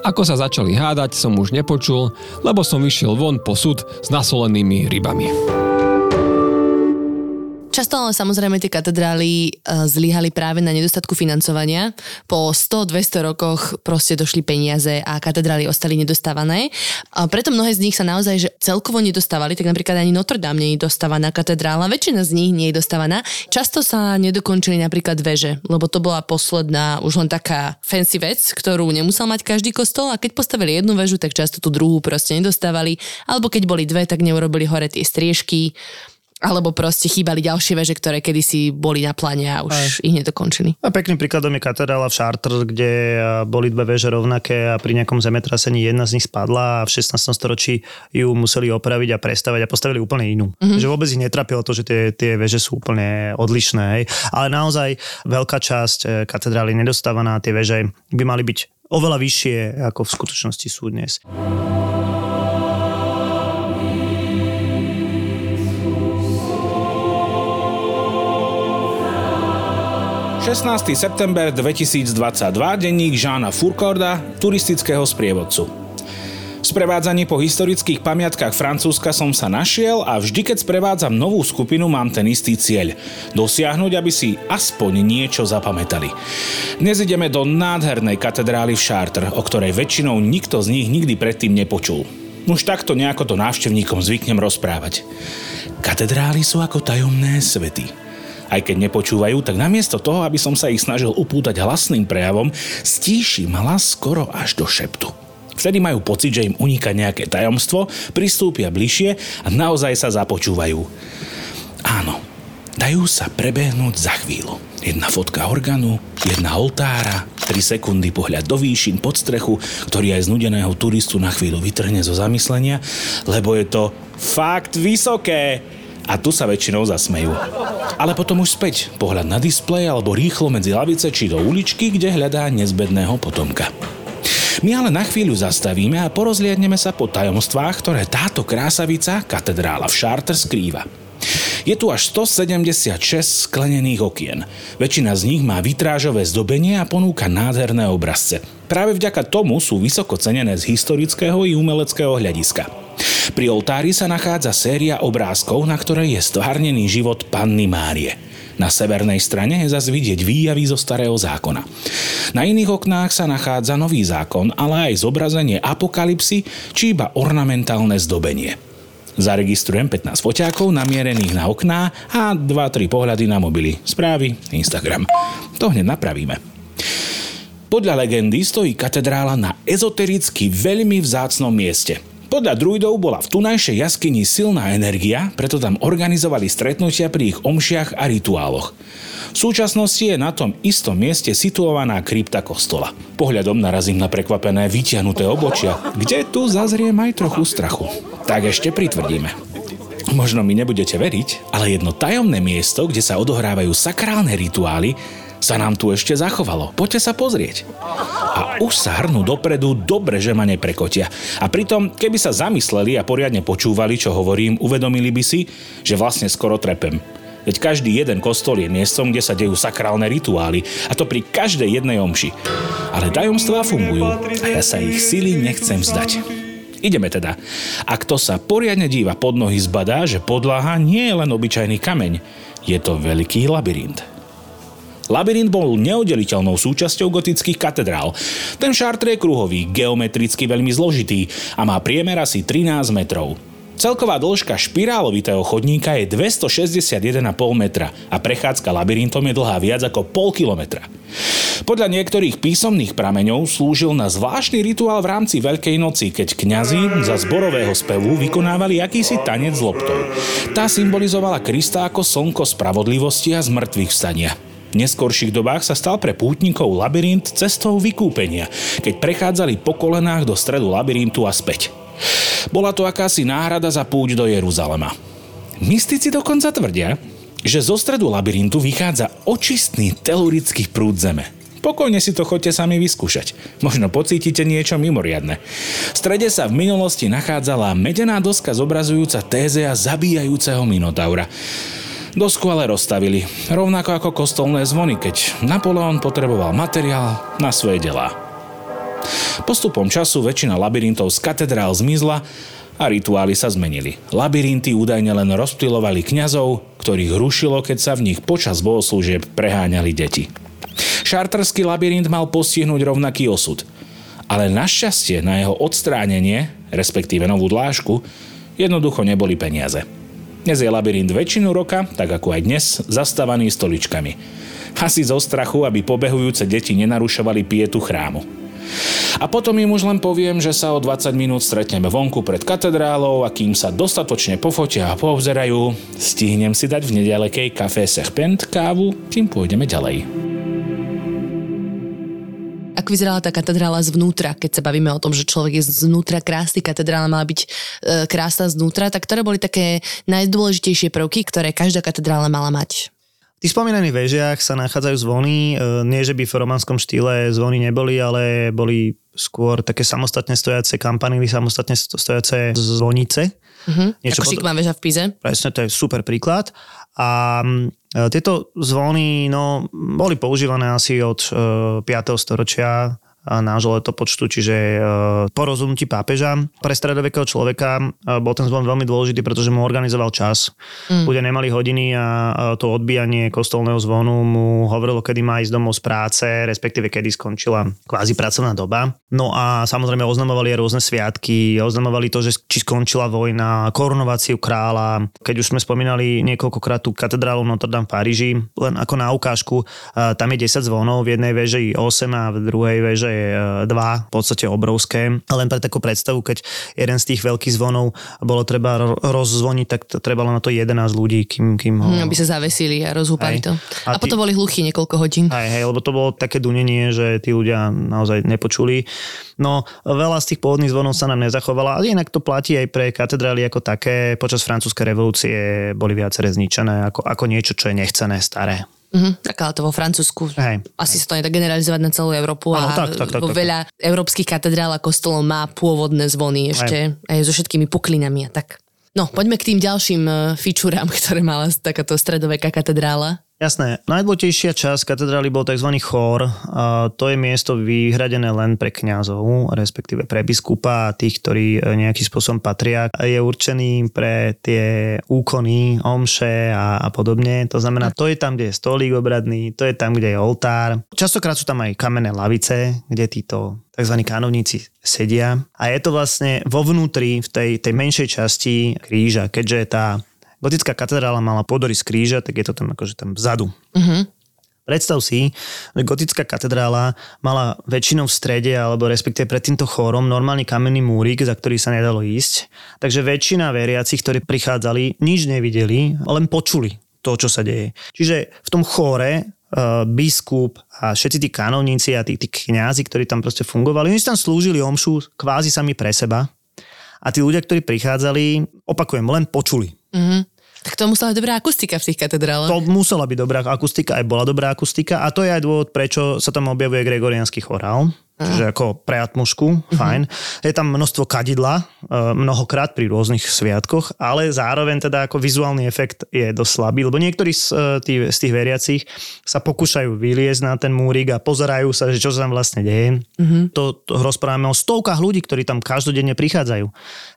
Ako sa začali hádať, som už nepočul, lebo som vyšiel von po súd s nasolenými rybami. Často ale samozrejme tie katedrály e, zlyhali práve na nedostatku financovania. Po 100-200 rokoch proste došli peniaze a katedrály ostali nedostávané. A preto mnohé z nich sa naozaj že celkovo nedostávali, tak napríklad ani Notre Dame nie je dostávaná katedrála, väčšina z nich nie je dostávaná. Často sa nedokončili napríklad veže, lebo to bola posledná už len taká fancy vec, ktorú nemusel mať každý kostol a keď postavili jednu väžu, tak často tú druhú proste nedostávali, alebo keď boli dve, tak neurobili hore tie striežky alebo proste chýbali ďalšie veže, ktoré kedysi boli na pláne a už Aj. ich nedokončili. A pekným príkladom je katedrála v Chartres, kde boli dve veže rovnaké a pri nejakom zemetrasení jedna z nich spadla a v 16. storočí ju museli opraviť a prestavať a postavili úplne inú. Mm-hmm. Že vôbec ich netrapilo to, že tie, tie veže sú úplne odlišné. Hej. Ale naozaj veľká časť e, katedrály nedostávaná, tie veže by mali byť oveľa vyššie, ako v skutočnosti sú dnes. 16. september 2022, denník Žána Furkorda, turistického sprievodcu. Sprevádzanie po historických pamiatkách Francúzska som sa našiel a vždy, keď sprevádzam novú skupinu, mám ten istý cieľ. Dosiahnuť, aby si aspoň niečo zapamätali. Dnes ideme do nádhernej katedrály v Chartres, o ktorej väčšinou nikto z nich nikdy predtým nepočul. Už takto nejako to návštevníkom zvyknem rozprávať. Katedrály sú ako tajomné svety aj keď nepočúvajú, tak namiesto toho, aby som sa ich snažil upútať hlasným prejavom, stíšim hlas skoro až do šeptu. Vtedy majú pocit, že im uniká nejaké tajomstvo, pristúpia bližšie a naozaj sa započúvajú. Áno, dajú sa prebehnúť za chvíľu. Jedna fotka organu, jedna oltára, 3 sekundy pohľad do výšin pod strechu, ktorý aj znudeného turistu na chvíľu vytrhne zo zamyslenia, lebo je to fakt vysoké a tu sa väčšinou zasmejú. Ale potom už späť, pohľad na displej alebo rýchlo medzi lavice či do uličky, kde hľadá nezbedného potomka. My ale na chvíľu zastavíme a porozliadneme sa po tajomstvách, ktoré táto krásavica, katedrála v Chartres, skrýva. Je tu až 176 sklenených okien. Väčšina z nich má vitrážové zdobenie a ponúka nádherné obrazce. Práve vďaka tomu sú vysoko cenené z historického i umeleckého hľadiska. Pri oltári sa nachádza séria obrázkov, na ktorej je stvárnený život Panny Márie. Na severnej strane je zase vidieť výjavy zo starého zákona. Na iných oknách sa nachádza nový zákon, ale aj zobrazenie apokalipsy či iba ornamentálne zdobenie. Zaregistrujem 15 foťákov namierených na okná a 2-3 pohľady na mobily. Správy, Instagram. To hneď napravíme. Podľa legendy stojí katedrála na ezotericky veľmi vzácnom mieste. Podľa druidov bola v tunajšej jaskyni silná energia, preto tam organizovali stretnutia pri ich omšiach a rituáloch. V súčasnosti je na tom istom mieste situovaná krypta kostola. Pohľadom narazím na prekvapené vytiahnuté obočia, kde tu zazriem aj trochu strachu. Tak ešte pritvrdíme. Možno mi nebudete veriť, ale jedno tajomné miesto, kde sa odohrávajú sakrálne rituály, sa nám tu ešte zachovalo. Poďte sa pozrieť. A už sa hrnú dopredu, dobre, že ma neprekotia. A pritom, keby sa zamysleli a poriadne počúvali, čo hovorím, uvedomili by si, že vlastne skoro trepem. Veď každý jeden kostol je miestom, kde sa dejú sakrálne rituály, a to pri každej jednej omši. Ale tajomstvá fungujú a ja sa ich sily nechcem vzdať. Ideme teda. A kto sa poriadne díva pod nohy, zbadá, že podlaha nie je len obyčajný kameň. Je to veľký labyrint. Labyrint bol neoddeliteľnou súčasťou gotických katedrál. Ten šartr je kruhový, geometricky veľmi zložitý a má priemer asi 13 metrov. Celková dĺžka špirálovitého chodníka je 261,5 metra a prechádzka labyrintom je dlhá viac ako pol kilometra. Podľa niektorých písomných prameňov slúžil na zvláštny rituál v rámci Veľkej noci, keď kňazi za zborového spevu vykonávali akýsi tanec s loptou. Tá symbolizovala Krista ako slnko spravodlivosti a zmrtvých vstania. V neskorších dobách sa stal pre pútnikov labyrint cestou vykúpenia, keď prechádzali po kolenách do stredu labyrintu a späť. Bola to akási náhrada za púť do Jeruzalema. Mystici dokonca tvrdia, že zo stredu labyrintu vychádza očistný telurický prúd zeme. Pokojne si to chodte sami vyskúšať. Možno pocítite niečo mimoriadne. V strede sa v minulosti nachádzala medená doska zobrazujúca Tézea zabíjajúceho Minotaura. Dosku ale rozstavili, rovnako ako kostolné zvony, keď Napoleon potreboval materiál na svoje delá. Postupom času väčšina labyrintov z katedrál zmizla a rituály sa zmenili. Labyrinty údajne len rozptilovali kňazov, ktorých rušilo, keď sa v nich počas bohoslúžieb preháňali deti. Šarterský labyrint mal postihnúť rovnaký osud. Ale našťastie na jeho odstránenie, respektíve novú dlážku, jednoducho neboli peniaze. Dnes je labyrint väčšinu roka, tak ako aj dnes, zastávaný stoličkami. Asi zo strachu, aby pobehujúce deti nenarušovali pietu chrámu. A potom im už len poviem, že sa o 20 minút stretneme vonku pred katedrálou a kým sa dostatočne pofotia a poobzerajú, stihnem si dať v nedalekej kafe Serpent kávu, kým pôjdeme ďalej. Ako vyzerala tá katedrála zvnútra, keď sa bavíme o tom, že človek je znútra krásny, katedrála mala byť e, krásna znútra, tak ktoré boli také najdôležitejšie prvky, ktoré každá katedrála mala mať? V tých spomínaných vežiach sa nachádzajú zvony, e, nie že by v romanskom štýle zvony neboli, ale boli skôr také samostatne stojace kampanily, samostatne stojace zvonice. Uh-huh. Niečo Ako pod... väža v Pize. Presne, to je super príklad. A e, tieto zvony no, boli používané asi od 5. E, storočia nášho letopočtu, čiže e, po rozhodnutí pápeža. Pre stredovekého človeka e, bol ten zvon veľmi dôležitý, pretože mu organizoval čas. Mm. Ľudia nemali hodiny a to odbíjanie kostolného zvonu mu hovorilo, kedy má ísť domov z práce, respektíve kedy skončila kvázi pracovná doba. No a samozrejme oznamovali aj rôzne sviatky, oznamovali to, že či skončila vojna, korunováciu kráľa. Keď už sme spomínali niekoľkokrát tú katedrálu Notre Dame v Paríži, len ako na ukážku, tam je 10 zvonov, v jednej veže 8 a v druhej veže je e, dva, v podstate obrovské. Len pre takú predstavu, keď jeden z tých veľkých zvonov bolo treba rozzvoniť, tak trebalo na to 11 ľudí, kým, kým ho... Hm, aby sa zavesili a rozhúpali to. A, a potom boli hluchí niekoľko hodín. Hej, hej, lebo to bolo také dunenie, že tí ľudia naozaj nepočuli. No, veľa z tých pôvodných zvonov sa nám nezachovala, ale inak to platí aj pre katedrály ako také. Počas francúzskej revolúcie boli viaceré zničené ako, ako niečo, čo je nechcené, staré. Uh-huh. Tak ale to vo Francúzsku. Hej. Asi sa to nedá generalizovať na celú Európu. a tak, tak, tak, vo tak, veľa tak. európskych katedrál a kostolov má pôvodné zvony ešte Hej. aj so všetkými puklinami a tak. No, poďme k tým ďalším uh, fičúram, ktoré mala takáto stredoveká katedrála. Jasné. Najdôležitejšia časť katedrály bol tzv. chór. To je miesto vyhradené len pre kňazov, respektíve pre biskupa a tých, ktorí e, nejakým spôsobom patria. Je určený pre tie úkony, omše a, a podobne. To znamená, to je tam, kde je stolík obradný, to je tam, kde je oltár. Častokrát sú tam aj kamenné lavice, kde títo tzv. kanovníci sedia. A je to vlastne vo vnútri, v tej, tej menšej časti kríža, keďže tá gotická katedrála mala podory z kríža, tak je to tam akože tam vzadu. Uh-huh. Predstav si, že gotická katedrála mala väčšinou v strede, alebo respektíve pred týmto chórom normálny kamenný múrik, za ktorý sa nedalo ísť. Takže väčšina veriacich, ktorí prichádzali, nič nevideli, len počuli to, čo sa deje. Čiže v tom chóre uh, biskup a všetci tí kanovníci a tí, tí kňazi, ktorí tam proste fungovali, oni tam slúžili omšu kvázi sami pre seba. A tí ľudia, ktorí prichádzali, opakujem, len počuli. Mm-hmm. Tak to musela byť dobrá akustika v tých katedrálach. To musela byť dobrá akustika, aj bola dobrá akustika a to je aj dôvod, prečo sa tam objavuje gregoriánsky chorál. Čiže ako pre atmošku, fajn. Uh-huh. Je tam množstvo kadidla, e, mnohokrát pri rôznych sviatkoch, ale zároveň teda ako vizuálny efekt je dosť slabý, lebo niektorí z, e, tých, z tých veriacich sa pokúšajú vyliezť na ten múrik a pozerajú sa, že čo sa tam vlastne deje. Uh-huh. To, to rozprávame o stovkách ľudí, ktorí tam každodenne prichádzajú.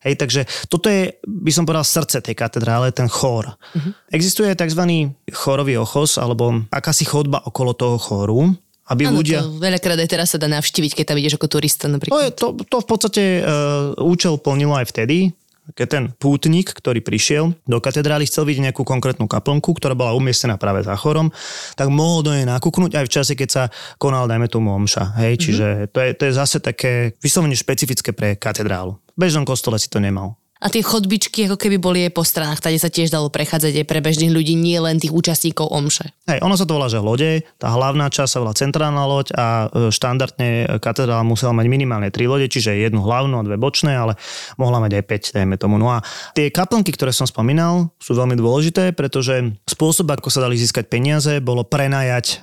Hej, takže toto je, by som povedal, srdce tej katedrále, ten chór. Uh-huh. Existuje tzv. chorový ochos, alebo akási chodba okolo toho chóru, aby ano, ľudia... To veľakrát aj teraz sa dá navštíviť, keď tam ideš ako turista napríklad. To, to, to v podstate uh, účel plnilo aj vtedy, keď ten pútnik, ktorý prišiel do katedrály, chcel vidieť nejakú konkrétnu kaplnku, ktorá bola umiestnená práve za chorom, tak mohol do nej nakúknúť aj v čase, keď sa konal, dajme tomu, omša. Hej? Mm-hmm. Čiže to je, to je zase také vyslovene špecifické pre katedrálu. V bežnom kostole si to nemal a tie chodbičky ako keby boli aj po stranách, tady sa tiež dalo prechádzať aj pre bežných ľudí, nie len tých účastníkov omše. Hej, ono sa to volá, že lode, tá hlavná časť sa volá centrálna loď a e, štandardne katedrála musela mať minimálne tri lode, čiže jednu hlavnú a dve bočné, ale mohla mať aj 5, dajme tomu. No a tie kaplnky, ktoré som spomínal, sú veľmi dôležité, pretože spôsob, ako sa dali získať peniaze, bolo prenajať e,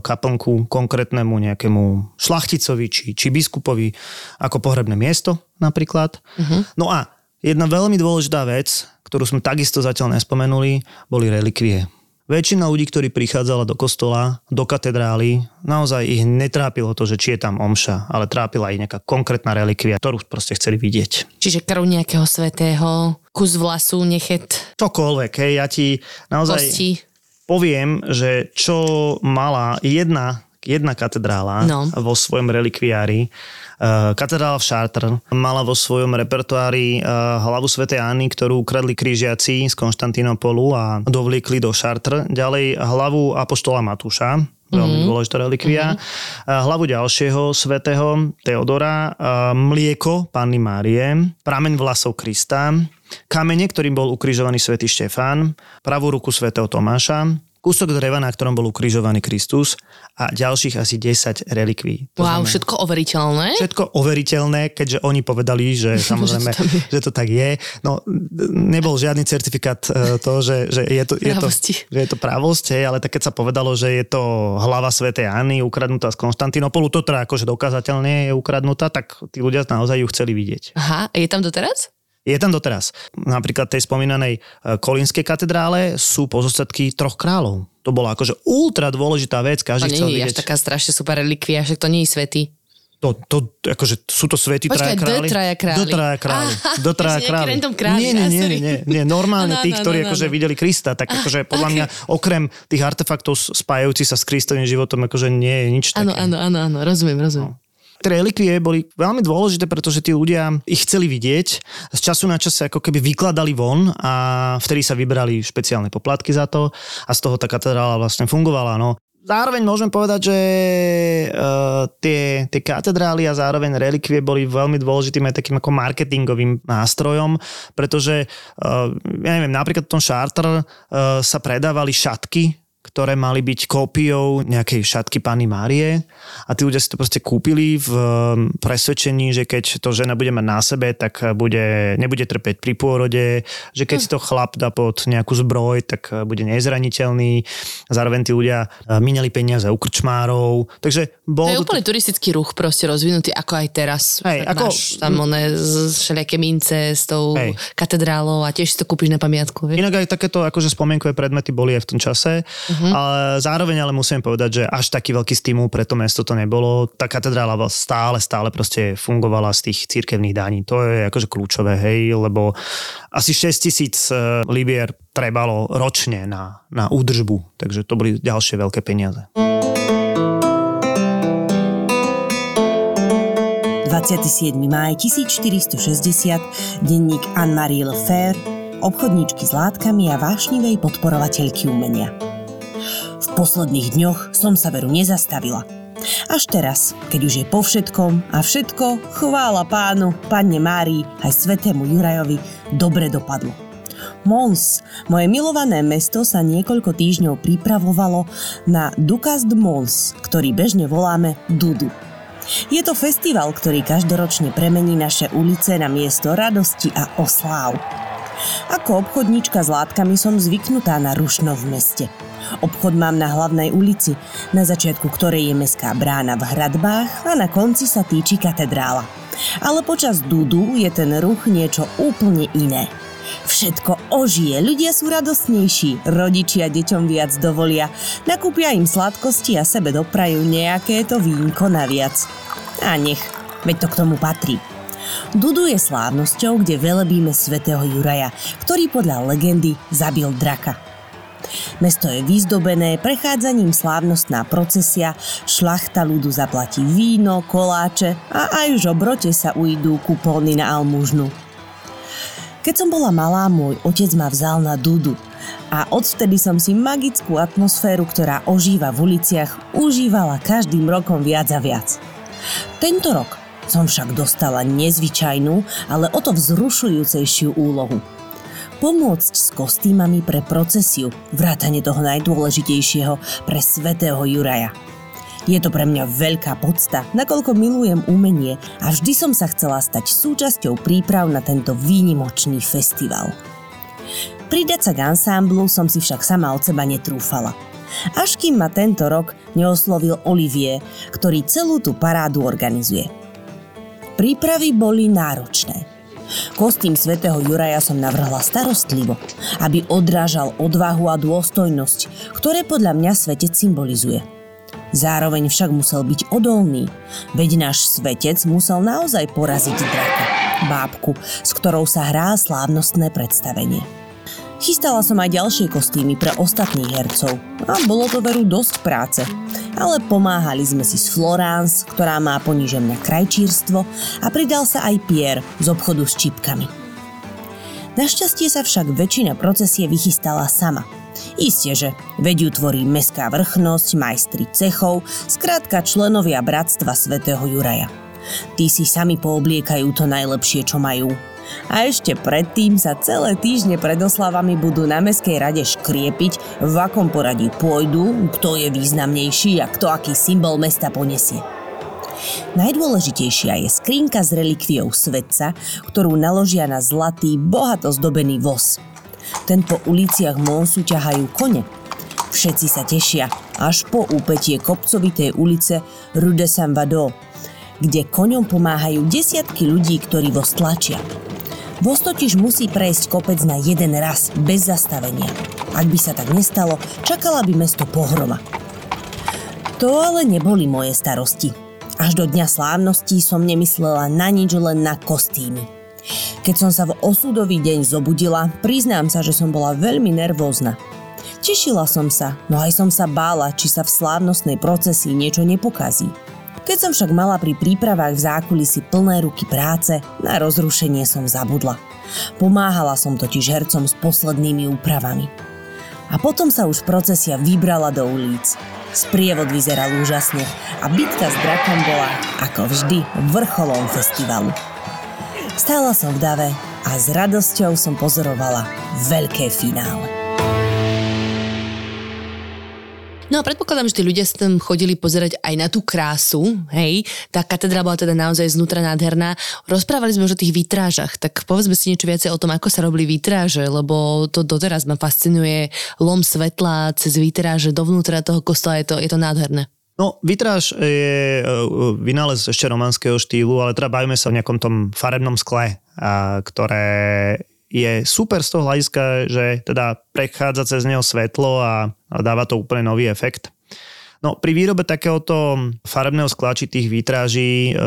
kaplnku konkrétnemu nejakému šlachticovi či, či biskupovi ako pohrebné miesto napríklad. Uh-huh. No a Jedna veľmi dôležitá vec, ktorú sme takisto zatiaľ nespomenuli, boli relikvie. Väčšina ľudí, ktorí prichádzala do kostola, do katedrály, naozaj ich netrápilo to, že či je tam omša, ale trápila ich nejaká konkrétna relikvia, ktorú proste chceli vidieť. Čiže krv nejakého svetého, kus vlasu, nechet. Čokoľvek, hej, ja ti naozaj kosti. poviem, že čo mala jedna, jedna katedrála no. vo svojom relikviári, katedrála v Chartres mala vo svojom repertoári eh, hlavu svätej Anny, ktorú ukradli krížiaci z Konštantinopolu a dovliekli do Chartres. Ďalej hlavu apoštola Matúša, veľmi mm-hmm. dôležitá relikvia. Mm-hmm. Hlavu ďalšieho svätého Teodora, mlieko Panny Márie, prameň vlasov Krista, kamene, ktorým bol ukrižovaný svätý Štefán, pravú ruku svätého Tomáša, kúsok dreva, na ktorom bol ukrižovaný Kristus a ďalších asi 10 relikví. To wow, znamená, všetko overiteľné? Všetko overiteľné, keďže oni povedali, že samozrejme, že to tak je. No, nebol žiadny certifikát e, toho, že, že, je to, je to, že je to právosť, hej, ale tak keď sa povedalo, že je to hlava svätej Anny ukradnutá z Konštantinopolu, to teda akože dokázateľne je ukradnutá, tak tí ľudia naozaj ju chceli vidieť. Aha, a je tam doteraz? Je tam doteraz. Napríklad tej spomínanej e, Kolínskej katedrále sú pozostatky troch kráľov. To bola akože ultra dôležitá vec, každý to chcel nie je až taká strašne super relikvia, však to nie je svetý. To, to, akože sú to svety traja králi? traja králi. traja králi. Do traja králi. králi. Nie, nie, nie, nie, nie, normálne tí, ktorí no, akože videli Krista, tak akože podľa mňa okrem tých artefaktov spájajúcich sa s Kristovým životom, akože nie je nič také. Áno, áno, áno, rozumiem, rozumiem. No. Tie relikvie boli veľmi dôležité, pretože tí ľudia ich chceli vidieť. Z času na čas sa ako keby vykladali von a vtedy sa vybrali špeciálne poplatky za to a z toho tá katedrála vlastne fungovala. No. Zároveň môžem povedať, že uh, tie, tie katedrály a zároveň relikvie boli veľmi dôležitým aj takým ako marketingovým nástrojom, pretože uh, ja neviem, napríklad v tom Charter uh, sa predávali šatky ktoré mali byť kópiou nejakej šatky Panny Márie a tí ľudia si to proste kúpili v um, presvedčení, že keď to žena bude mať na sebe, tak bude, nebude trpeť pri pôrode, že keď si to chlap dá pod nejakú zbroj, tak bude nezraniteľný. Zároveň tí ľudia uh, minali peniaze u krčmárov. Takže bol to je úplne turistický ruch proste rozvinutý, ako aj teraz. Hej, ako... Máš tam one všelijaké mince s tou Hej. katedrálou a tiež si to kúpiš na pamiatku. Vieš? Inak aj takéto akože spomienkové predmety boli aj v tom čase. Uh-huh. Ale zároveň ale musím povedať, že až taký veľký stimul pre to mesto to nebolo. Tá katedrála stále, stále proste fungovala z tých církevných daní. To je akože kľúčové, hej, lebo asi 6 tisíc e, libier trebalo ročne na, na údržbu, takže to boli ďalšie veľké peniaze. 27. máj 1460, denník Anne-Marie Lefebvre, obchodníčky s látkami a vášnivej podporovateľky umenia. Posledných dňoch som sa veru nezastavila. Až teraz, keď už je po všetkom a všetko, chvála pánu, panne Márii aj svetému Jurajovi, dobre dopadlo. Mons, moje milované mesto, sa niekoľko týždňov pripravovalo na Dukas de Mons, ktorý bežne voláme Dudu. Je to festival, ktorý každoročne premení naše ulice na miesto radosti a osláv. Ako obchodníčka s látkami som zvyknutá na rušno v meste. Obchod mám na hlavnej ulici, na začiatku ktorej je mestská brána v hradbách a na konci sa týči katedrála. Ale počas dudu je ten ruch niečo úplne iné. Všetko ožije, ľudia sú radostnejší, rodičia deťom viac dovolia, nakúpia im sladkosti a sebe doprajú nejaké to vínko naviac. A nech, veď to k tomu patrí. Dudu je slávnosťou, kde velebíme svätého Juraja, ktorý podľa legendy zabil draka. Mesto je vyzdobené, prechádzaním slávnostná procesia, šlachta ľudu zaplatí víno, koláče a aj žobrote sa ujdú kupóny na almužnu. Keď som bola malá, môj otec ma vzal na Dudu a odvtedy som si magickú atmosféru, ktorá ožíva v uliciach, užívala každým rokom viac a viac. Tento rok som však dostala nezvyčajnú, ale o to vzrušujúcejšiu úlohu. Pomôcť s kostýmami pre procesiu, vrátane toho najdôležitejšieho pre svätého Juraja – je to pre mňa veľká podsta, nakoľko milujem umenie a vždy som sa chcela stať súčasťou príprav na tento výnimočný festival. Pridať sa k ansámblu som si však sama od seba netrúfala. Až kým ma tento rok neoslovil Olivier, ktorý celú tú parádu organizuje. Prípravy boli náročné. Kostým svätého Juraja som navrhla starostlivo, aby odrážal odvahu a dôstojnosť, ktoré podľa mňa svetec symbolizuje – Zároveň však musel byť odolný, veď náš svetec musel naozaj poraziť draka, bábku, s ktorou sa hrá slávnostné predstavenie. Chystala som aj ďalšie kostýmy pre ostatných hercov a bolo to veru dosť práce, ale pomáhali sme si s Florence, ktorá má poníže mňa krajčírstvo a pridal sa aj Pierre z obchodu s čipkami. Našťastie sa však väčšina procesie vychystala sama – Istie, že veď ju tvorí mestská vrchnosť, majstri cechov, skrátka členovia Bratstva svätého Juraja. Tí si sami poobliekajú to najlepšie, čo majú. A ešte predtým sa celé týždne pred oslavami budú na Mestskej rade škriepiť, v akom poradí pôjdu, kto je významnejší a kto aký symbol mesta poniesie. Najdôležitejšia je skrinka s relikviou svetca, ktorú naložia na zlatý, bohato zdobený voz – ten po uliciach Monsu ťahajú kone. Všetci sa tešia, až po úpetie kopcovitej ulice Rue de Saint-Vado, kde koňom pomáhajú desiatky ľudí, ktorí voz tlačia. Voz totiž musí prejsť kopec na jeden raz, bez zastavenia. Ak by sa tak nestalo, čakala by mesto pohroma. To ale neboli moje starosti. Až do dňa slávností som nemyslela na nič len na kostýmy. Keď som sa v osudový deň zobudila, priznám sa, že som bola veľmi nervózna. Tešila som sa, no aj som sa bála, či sa v slávnostnej procesii niečo nepokazí. Keď som však mala pri prípravách v zákulisi plné ruky práce, na rozrušenie som zabudla. Pomáhala som totiž hercom s poslednými úpravami. A potom sa už procesia vybrala do ulic. Sprievod vyzeral úžasne a bitka s drakom bola, ako vždy, vrcholom festivalu. Stála som v dave a s radosťou som pozorovala veľké finále. No a predpokladám, že tí ľudia sa tam chodili pozerať aj na tú krásu, hej. Tá katedra bola teda naozaj znútra nádherná. Rozprávali sme už o tých výtrážach, tak povedzme si niečo viacej o tom, ako sa robili výtráže, lebo to doteraz ma fascinuje lom svetla cez výtráže dovnútra toho kostola, je to, je to nádherné. No, vitráž je e, vynález ešte romanského štýlu, ale teda bavíme sa o nejakom tom farebnom skle, ktoré je super z toho hľadiska, že teda prechádza cez neho svetlo a, dáva to úplne nový efekt. No pri výrobe takéhoto farebného skla či tých výtraží e,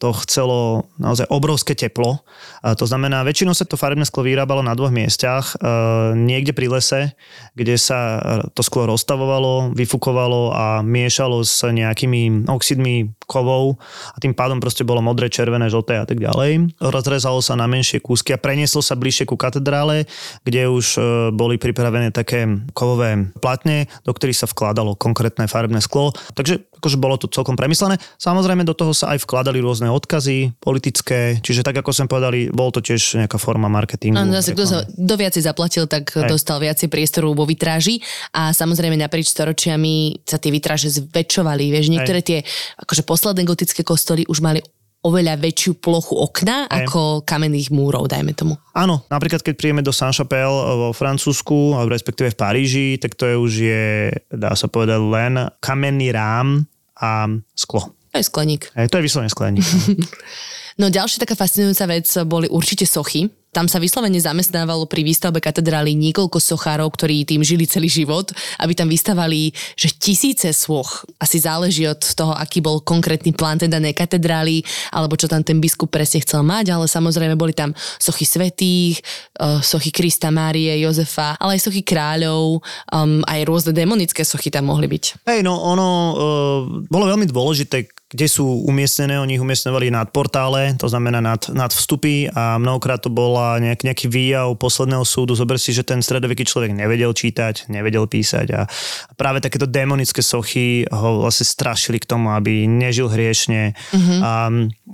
to chcelo naozaj obrovské teplo. A to znamená, väčšinou sa to farebné sklo vyrábalo na dvoch miestach. E, niekde pri lese, kde sa to sklo rozstavovalo, vyfukovalo a miešalo s nejakými oxidmi kovov a tým pádom proste bolo modré, červené, žlté a tak ďalej. Rozrezalo sa na menšie kúsky a prenieslo sa bližšie ku katedrále, kde už e, boli pripravené také kovové platne, do ktorých sa vkladalo konkrétne konkrétne farebné sklo. Takže akože bolo to celkom premyslené. Samozrejme do toho sa aj vkladali rôzne odkazy politické, čiže tak ako som povedali, bol to tiež nejaká forma marketingu. Áno, zase kto, sa, kto viacej zaplatil, tak Hej. dostal viacej priestoru vo vitráži a samozrejme naprieč storočiami sa tie vitráže zväčšovali. Vieš, niektoré Hej. tie akože posledné gotické kostoly už mali oveľa väčšiu plochu okna Aj. ako kamenných múrov, dajme tomu. Áno, napríklad keď príjeme do Saint-Chapelle vo Francúzsku, respektíve v Paríži, tak to je už je, dá sa povedať, len kamenný rám a sklo. To je skleník. Aj, to je vyslovene skleník. no ďalšia taká fascinujúca vec boli určite sochy. Tam sa vyslovene zamestnávalo pri výstavbe katedrály niekoľko sochárov, ktorí tým žili celý život, aby tam vystavali že tisíce soch. Asi záleží od toho, aký bol konkrétny plán tej danej katedrály, alebo čo tam ten biskup presne chcel mať, ale samozrejme boli tam sochy svetých, eh, sochy Krista, Márie, Jozefa, ale aj sochy kráľov, um, aj rôzne demonické sochy tam mohli byť. Hej, no ono uh, bolo veľmi dôležité, kde sú umiestnené, oni ich umiestňovali nad portále, to znamená nad, nad vstupy a mnohokrát to bola nejak, nejaký výjav posledného súdu. Zober si, že ten stredoveký človek nevedel čítať, nevedel písať a práve takéto démonické sochy ho vlastne strašili k tomu, aby nežil hriešne. Mm-hmm. A,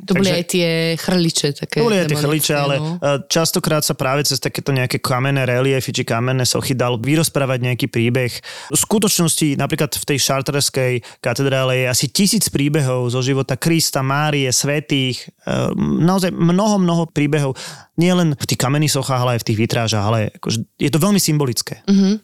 to takže, boli aj tie chrliče. Také to boli aj tie chrliče, ale no. E, častokrát sa práve cez takéto nejaké kamenné reliefy či kamenné sochy dal vyrozprávať nejaký príbeh. V skutočnosti napríklad v tej šarterskej katedrále je asi tisíc príbehov príbehov zo života Krista, Márie, svetých, e, naozaj mnoho, mnoho príbehov. Nie len v tých kamenných sochách, ale aj v tých vitrážach, ale akože je to veľmi symbolické. Mm-hmm.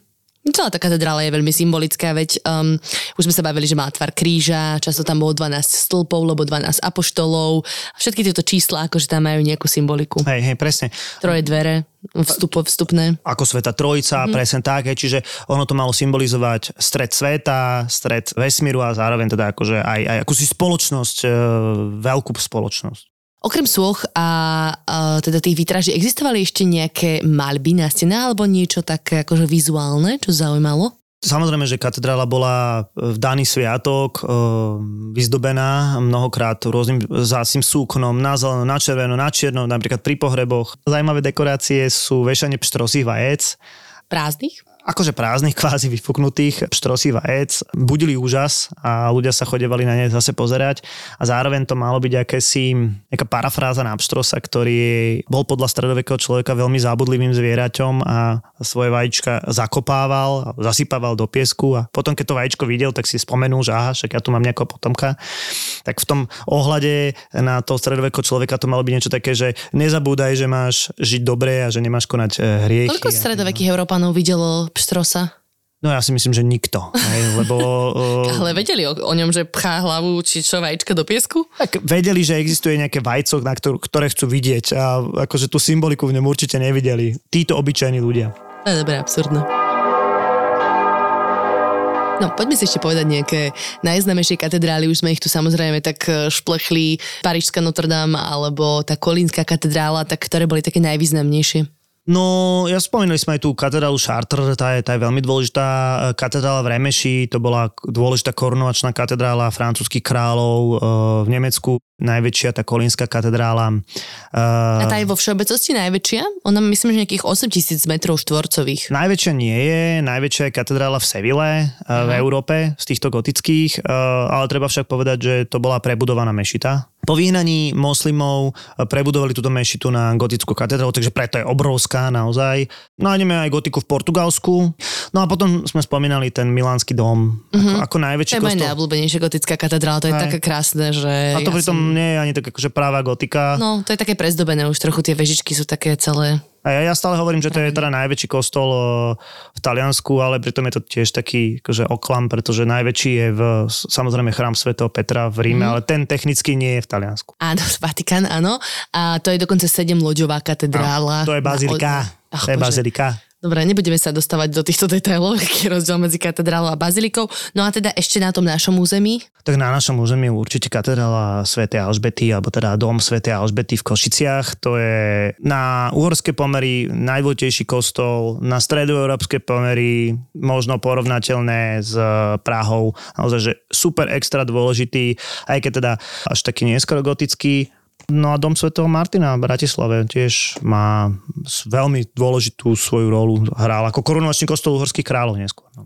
Celá tá katedrála je veľmi symbolická, veď um, už sme sa bavili, že má tvar kríža, často tam bolo 12 stĺpov, lebo 12 apoštolov. Všetky tieto čísla, akože tam majú nejakú symboliku. Hej, hej, presne. Troje dvere, vstupo, vstupné. Ako sveta trojica, mm-hmm. presne tak, hej, čiže ono to malo symbolizovať stred sveta, stred vesmíru a zároveň teda akože aj, aj akúsi spoločnosť, e, veľkú spoločnosť. Okrem soch a, a teda tých výtraží, existovali ešte nejaké malby na stenách alebo niečo také akože vizuálne, čo zaujímalo? Samozrejme, že katedrála bola v daný sviatok e, vyzdobená mnohokrát rôznym zácim súknom, na zeleno, na červeno, na čierno, napríklad pri pohreboch. Zajímavé dekorácie sú vešanie pštrosých vajec. Prázdnych? Akože prázdnych, kvázi vyfuknutých štrosí vajec, budili úžas a ľudia sa chodevali na ne zase pozerať a zároveň to malo byť akési nejaká parafráza na pštrosa, ktorý bol podľa stredovekého človeka veľmi zábudlivým zvieraťom a svoje vajíčka zakopával, zasypával do piesku a potom, keď to vajíčko videl, tak si spomenul, že aha, však ja tu mám nejakého potomka. Tak v tom ohľade na toho stredovekého človeka to malo byť niečo také, že nezabúdaj, že máš žiť dobre a že nemáš konať eh, hriechy. Koľko stredovekých Európanov videlo Pštrosa? No ja si myslím, že nikto. Hej, lebo, uh, Ale vedeli o, o ňom, že pchá hlavu či čo vajíčka do piesku? Tak vedeli, že existuje nejaké vajco, na ktorú, ktoré chcú vidieť a akože tú symboliku v ňom určite nevideli. Títo obyčajní ľudia. To je dobré, absurdné. No, poďme si ešte povedať nejaké najznamejšie katedrály. Už sme ich tu samozrejme tak e, šplechli. Parížská Notre Dame alebo tá Kolínska katedrála, tak ktoré boli také najvýznamnejšie? No, ja spomínali sme aj tú katedrálu Chartres, tá je, tá je veľmi dôležitá. Katedrála v Remeši, to bola dôležitá korunovačná katedrála francúzských kráľov e, v Nemecku najväčšia, tá Kolínska katedrála. Uh, a tá je vo všeobecnosti najväčšia? Ona myslím, že nejakých 8 tisíc metrov štvorcových. Najväčšia nie je, najväčšia je katedrála v Seville, v Európe, z týchto gotických, ale treba však povedať, že to bola prebudovaná mešita. Po vyhnaní moslimov prebudovali túto mešitu na gotickú katedrálu, takže preto je obrovská naozaj. Nájdeme aj gotiku v Portugalsku. No a potom sme spomínali ten milánsky dom, mm-hmm. ako, ako najväčší kostol. To je najobľúbenejšia gotická katedrála, to je aj. také krásne, že... A to ja pritom som nie je ani tak akože práva gotika. No, to je také prezdobené, už trochu tie vežičky sú také celé A ja, ja stále hovorím, že to je teda najväčší kostol v Taliansku, ale pritom je to tiež taký akože oklam, pretože najväčší je v, samozrejme chrám svätého Petra v Ríme, mm. ale ten technicky nie je v Taliansku. Áno, Vatikán, áno. A to je dokonca sedemloďová katedrála. To je bazilika. Ach, To je bože. bazilika. Dobre, nebudeme sa dostávať do týchto detailov, aký je rozdiel medzi katedrálou a bazilikou. No a teda ešte na tom našom území. Tak na našom území určite katedrála Sv. Alžbety, alebo teda dom Sv. Alžbety v Košiciach. To je na uhorské pomery najdôležitejší kostol, na stredoeurópske pomery možno porovnateľné s Prahou. Naozaj, že super extra dôležitý, aj keď teda až taký neskoro gotický. No a dom svätého Martina v Bratislave tiež má veľmi dôležitú svoju rolu. Hral ako korunovačný kostol uhorských kráľov neskôr. No.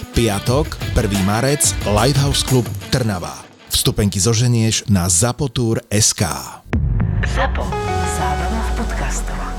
Piatok, 1. marec, Lighthouse Club Trnava. Vstupenky zoženieš na zapotur.sk. ZAPO. Zábrná v podcastovách.